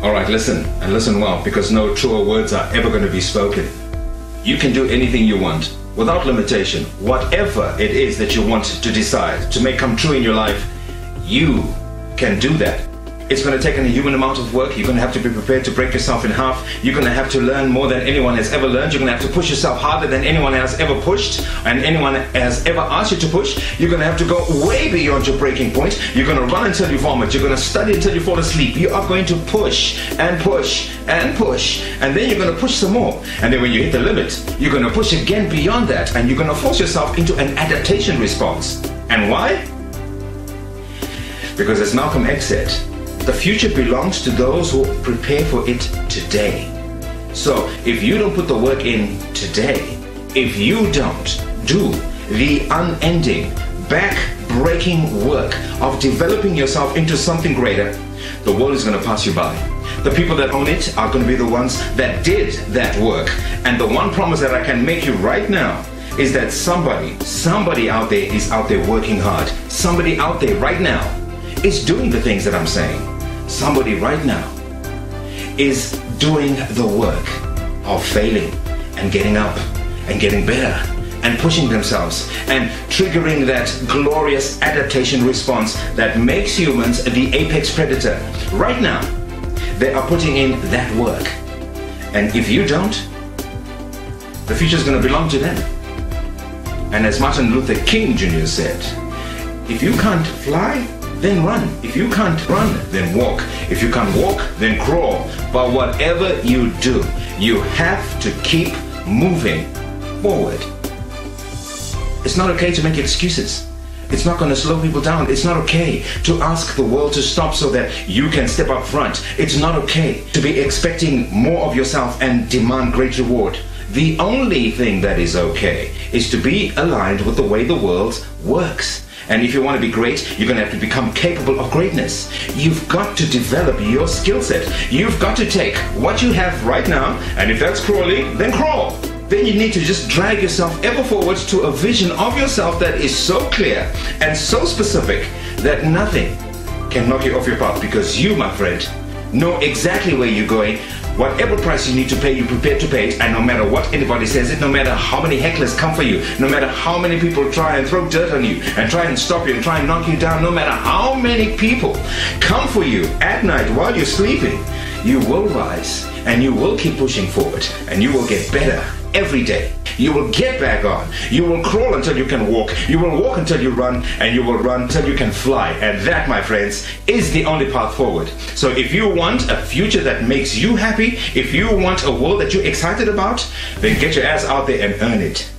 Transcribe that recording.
But listen, and listen well, because no truer words are ever going to be spoken. You can do anything you want without limitation. Whatever it is that you want to decide to make come true in your life, you can do that. It's going to take a human amount of work. You're going to have to be prepared to break yourself in half. You're going to have to learn more than anyone has ever learned. You're going to have to push yourself harder than anyone has ever pushed and anyone has ever asked you to push. You're going to have to go way beyond your breaking point. You're going to run until you vomit. You're going to study until you fall asleep. You are going to push and push and push. And then you're going to push some more. And then when you hit the limit, you're going to push again beyond that. And you're going to force yourself into an adaptation response. And why? Because as Malcolm X said, the future belongs to those who prepare for it today. So if you don't put the work in today, if you don't do the unending, back-breaking work of developing yourself into something greater, the world is going to pass you by. The people that own it are going to be the ones that did that work. And the one promise that I can make you right now is that somebody, somebody out there is out there working hard. Somebody out there right now is doing the things that I'm saying somebody right now is doing the work of failing and getting up and getting better and pushing themselves and triggering that glorious adaptation response that makes humans the apex predator. Right now, they are putting in that work. And if you don't, the future is going to belong to them. And as Martin Luther King Jr. said, if you can't fly, then run. If you can't run, then walk. If you can't walk, then crawl. But whatever you do, you have to keep moving forward. It's not okay to make excuses. It's not going to slow people down. It's not okay to ask the world to stop so that you can step up front. It's not okay to be expecting more of yourself and demand great reward. The only thing that is okay is to be aligned with the way the world works. And if you want to be great, you're going to have to become capable of greatness. You've got to develop your skill set. You've got to take what you have right now, and if that's crawling, then crawl. Then you need to just drag yourself ever forwards to a vision of yourself that is so clear and so specific that nothing can knock you off your path because you, my friend, know exactly where you're going, Whatever price you need to pay, you're prepared to pay it. And no matter what anybody says it, no matter how many hecklers come for you, no matter how many people try and throw dirt on you and try and stop you and try and knock you down, no matter how many people come for you at night while you're sleeping, you will rise and you will keep pushing forward and you will get better every day. You will get back on. You will crawl until you can walk. You will walk until you run, and you will run until you can fly. And that, my friends, is the only path forward. So if you want a future that makes you happy, if you want a world that you're excited about, then get your ass out there and earn it.